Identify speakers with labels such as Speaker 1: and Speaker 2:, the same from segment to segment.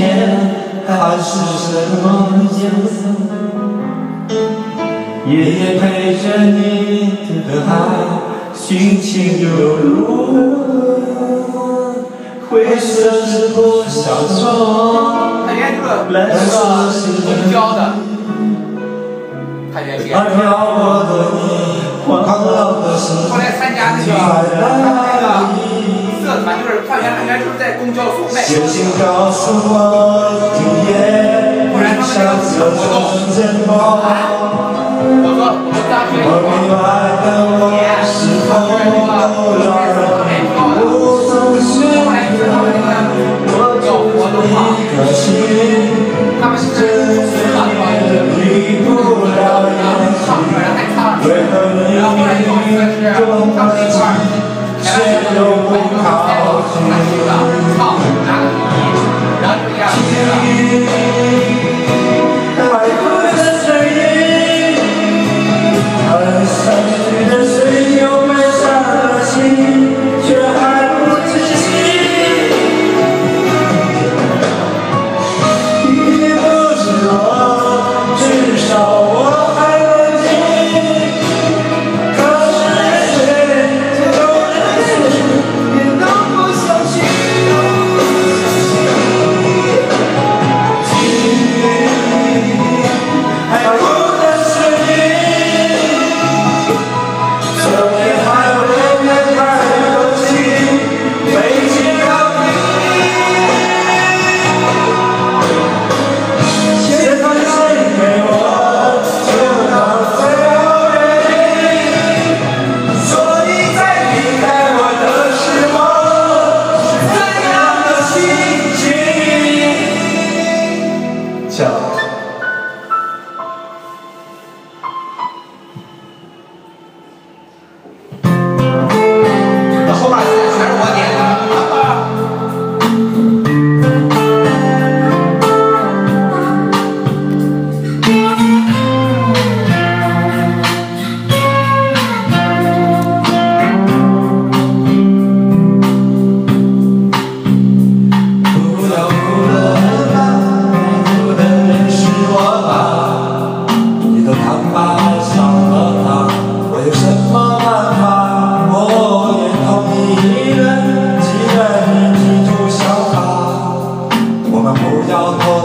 Speaker 1: 前还是什么颜色？夜夜陪着你的爱，心情又如何？灰色是多
Speaker 2: 少愁？
Speaker 1: 蓝色是
Speaker 2: 红椒的，
Speaker 1: 他飘的你，欢乐的
Speaker 2: 时候，后。就是他原来原来就是在公交所卖，
Speaker 1: 不
Speaker 2: 然他们这
Speaker 1: 个活动。我说，大学同学，你。摇头。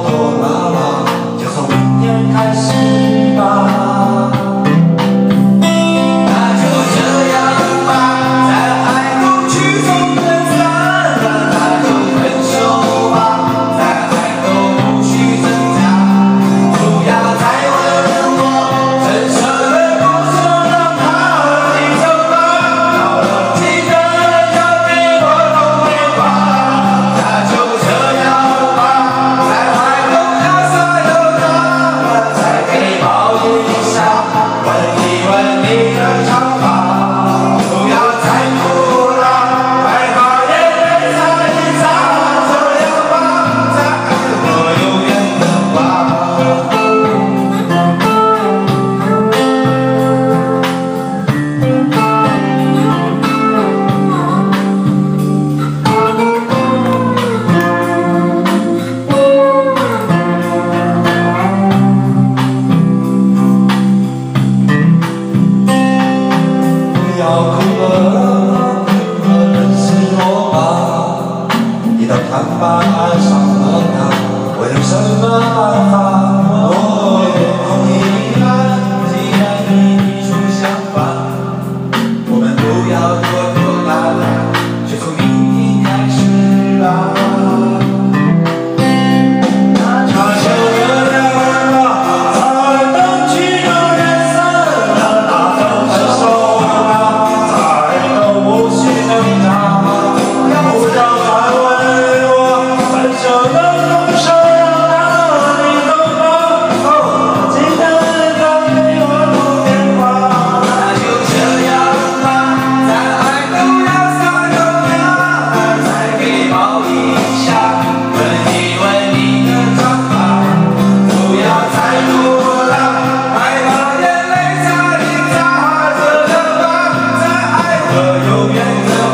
Speaker 1: 这永远的。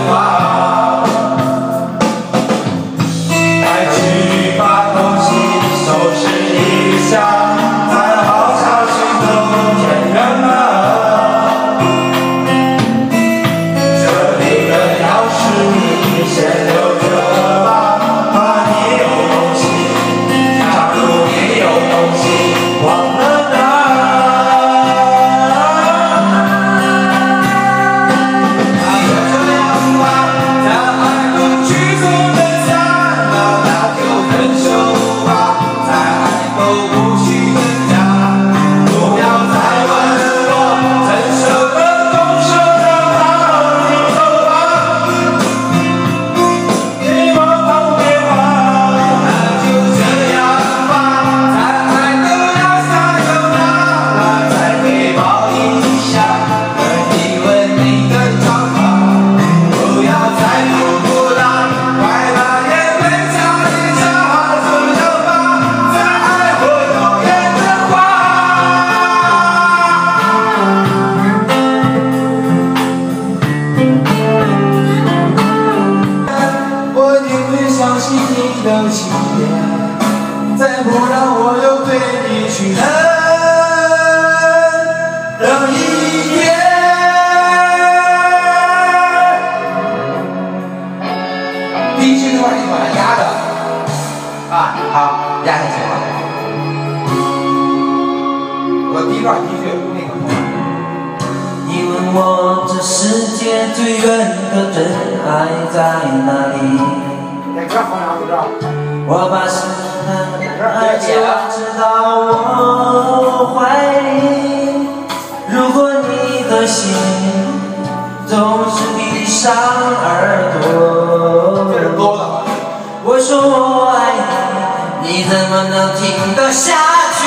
Speaker 1: 再不让我又对你去恨，一天。
Speaker 2: 你着，啊好，下去。我第一段那个。
Speaker 1: 你问我这世界最远的真爱在哪里？
Speaker 2: 哪个红娘子？
Speaker 1: 我把心的爱交织到我怀里。如果你的心总是闭上耳朵，
Speaker 2: 这多的。
Speaker 1: 我说我爱你，你怎么能听得下去？